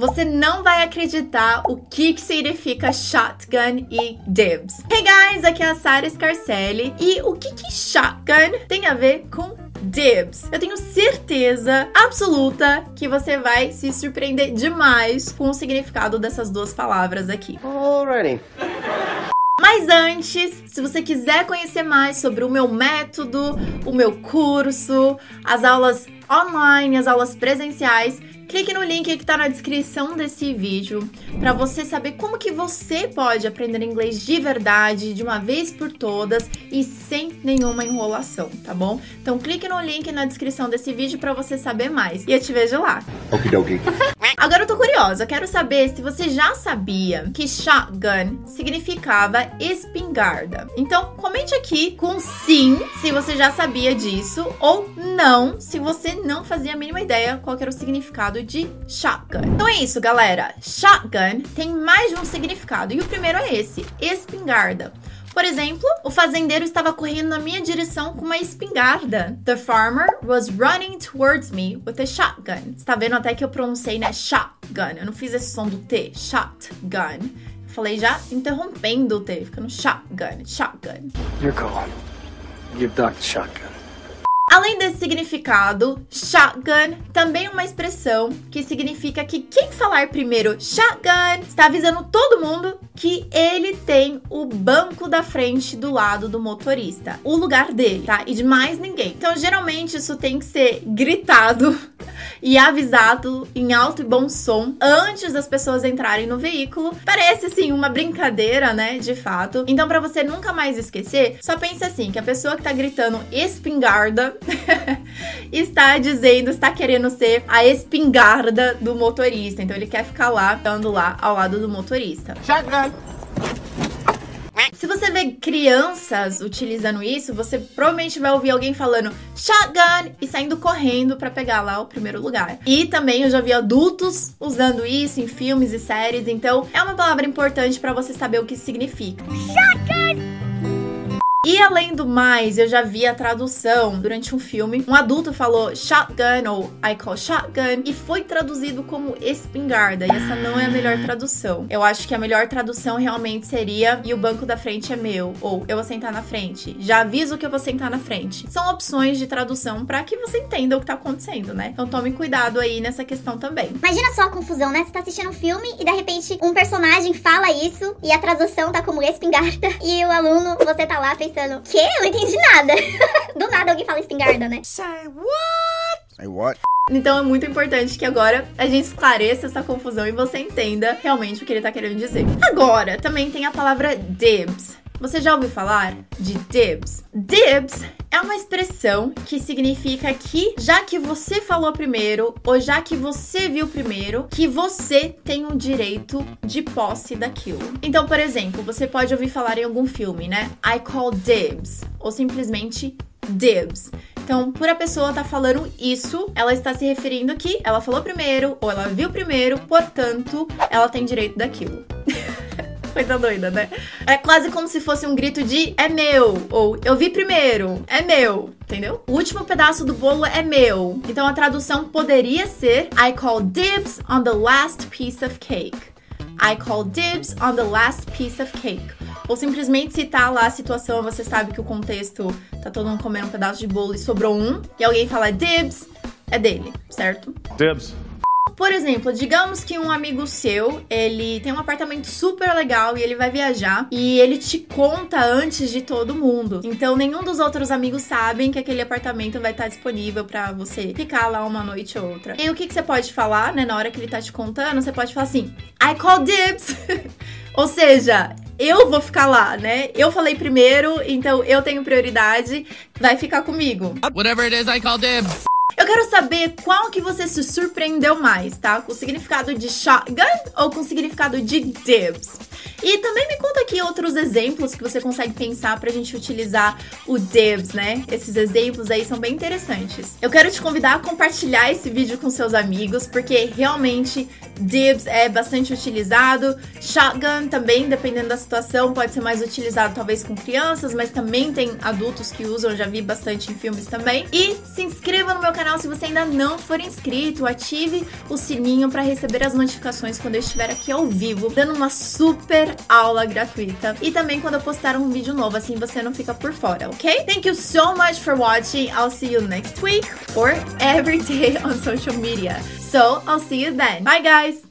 Você não vai acreditar o que, que significa shotgun e dibs. Hey guys, aqui é a Sarah Scarcelli e o que, que shotgun tem a ver com dibs. Eu tenho certeza absoluta que você vai se surpreender demais com o significado dessas duas palavras aqui. Alrighty. Mas antes, se você quiser conhecer mais sobre o meu método, o meu curso, as aulas online, as aulas presenciais, clique no link que está na descrição desse vídeo para você saber como que você pode aprender inglês de verdade, de uma vez por todas e sem nenhuma enrolação, tá bom? Então clique no link na descrição desse vídeo para você saber mais. E eu te vejo lá. Okidoki. Agora eu tô curiosa, quero saber se você já sabia que shotgun significava espingarda. Então, comente aqui com sim se você já sabia disso ou não se você não fazia a mínima ideia qual era o significado de shotgun. Então é isso, galera. Shotgun tem mais de um significado e o primeiro é esse: espingarda. Por exemplo, o fazendeiro estava correndo na minha direção com uma espingarda. The farmer was running towards me with a shotgun. Está vendo até que eu pronunciei, né? Shotgun. Eu não fiz esse som do T. Shotgun. Falei já interrompendo o T, ficando shotgun, shotgun. Your call. Give Doc the shotgun. Além desse significado, shotgun também é uma expressão que significa que quem falar primeiro shotgun está avisando todo mundo que ele tem o banco da frente do lado do motorista, o lugar dele, tá? E de mais ninguém. Então, geralmente isso tem que ser gritado e avisado em alto e bom som antes das pessoas entrarem no veículo. Parece assim uma brincadeira, né, de fato. Então, para você nunca mais esquecer, só pense assim, que a pessoa que tá gritando espingarda está dizendo, está querendo ser a espingarda do motorista. Então, ele quer ficar lá, estando lá ao lado do motorista. Shotgun. Se você vê crianças utilizando isso, você provavelmente vai ouvir alguém falando shotgun e saindo correndo para pegar lá o primeiro lugar. E também eu já vi adultos usando isso em filmes e séries, então é uma palavra importante para você saber o que significa. Shotgun! E além do mais, eu já vi a tradução durante um filme. Um adulto falou shotgun ou I call shotgun e foi traduzido como espingarda. E essa não é a melhor tradução. Eu acho que a melhor tradução realmente seria e o banco da frente é meu ou eu vou sentar na frente. Já aviso que eu vou sentar na frente. São opções de tradução para que você entenda o que tá acontecendo, né? Então tome cuidado aí nessa questão também. Imagina só a confusão, né? Você tá assistindo um filme e de repente um personagem fala isso e a tradução tá como espingarda e o aluno, você tá lá pensando, que? Eu não entendi nada. Do nada alguém fala espingarda, né? Say what? Say what? Então é muito importante que agora a gente esclareça essa confusão e você entenda realmente o que ele tá querendo dizer. Agora, também tem a palavra dibs. Você já ouviu falar de dibs? Dibs é uma expressão que significa que, já que você falou primeiro, ou já que você viu primeiro, que você tem o um direito de posse daquilo. Então, por exemplo, você pode ouvir falar em algum filme, né? I call dibs, ou simplesmente dibs. Então, por a pessoa estar tá falando isso, ela está se referindo que ela falou primeiro, ou ela viu primeiro, portanto, ela tem direito daquilo. Coisa doida, né? É quase como se fosse um grito de é meu, ou eu vi primeiro, é meu, entendeu? O último pedaço do bolo é meu. Então a tradução poderia ser I call dibs on the last piece of cake. I call dibs on the last piece of cake. Ou simplesmente citar lá a situação, você sabe que o contexto tá todo mundo comendo um pedaço de bolo e sobrou um, e alguém fala dibs, é dele, certo? Dibs. Por exemplo, digamos que um amigo seu, ele tem um apartamento super legal e ele vai viajar e ele te conta antes de todo mundo. Então, nenhum dos outros amigos sabem que aquele apartamento vai estar disponível para você ficar lá uma noite ou outra. E o que, que você pode falar, né, na hora que ele tá te contando? Você pode falar assim: I call dibs. ou seja, eu vou ficar lá, né? Eu falei primeiro, então eu tenho prioridade, vai ficar comigo. Whatever it is, I call dibs. Eu quero saber qual que você se surpreendeu mais, tá? Com o significado de shotgun ou com o significado de dibs? E também me conta aqui outros exemplos que você consegue pensar pra gente utilizar o dibs, né? Esses exemplos aí são bem interessantes. Eu quero te convidar a compartilhar esse vídeo com seus amigos, porque realmente dibs é bastante utilizado. Shotgun também, dependendo da situação, pode ser mais utilizado talvez com crianças, mas também tem adultos que usam, já vi bastante em filmes também. E se inscreva no meu canal se você ainda não for inscrito, ative o sininho para receber as notificações quando eu estiver aqui ao vivo, dando uma super aula gratuita. E também quando eu postar um vídeo novo, assim você não fica por fora, ok? Thank you so much for watching. I'll see you next week or every day on social media. So I'll see you then. Bye guys!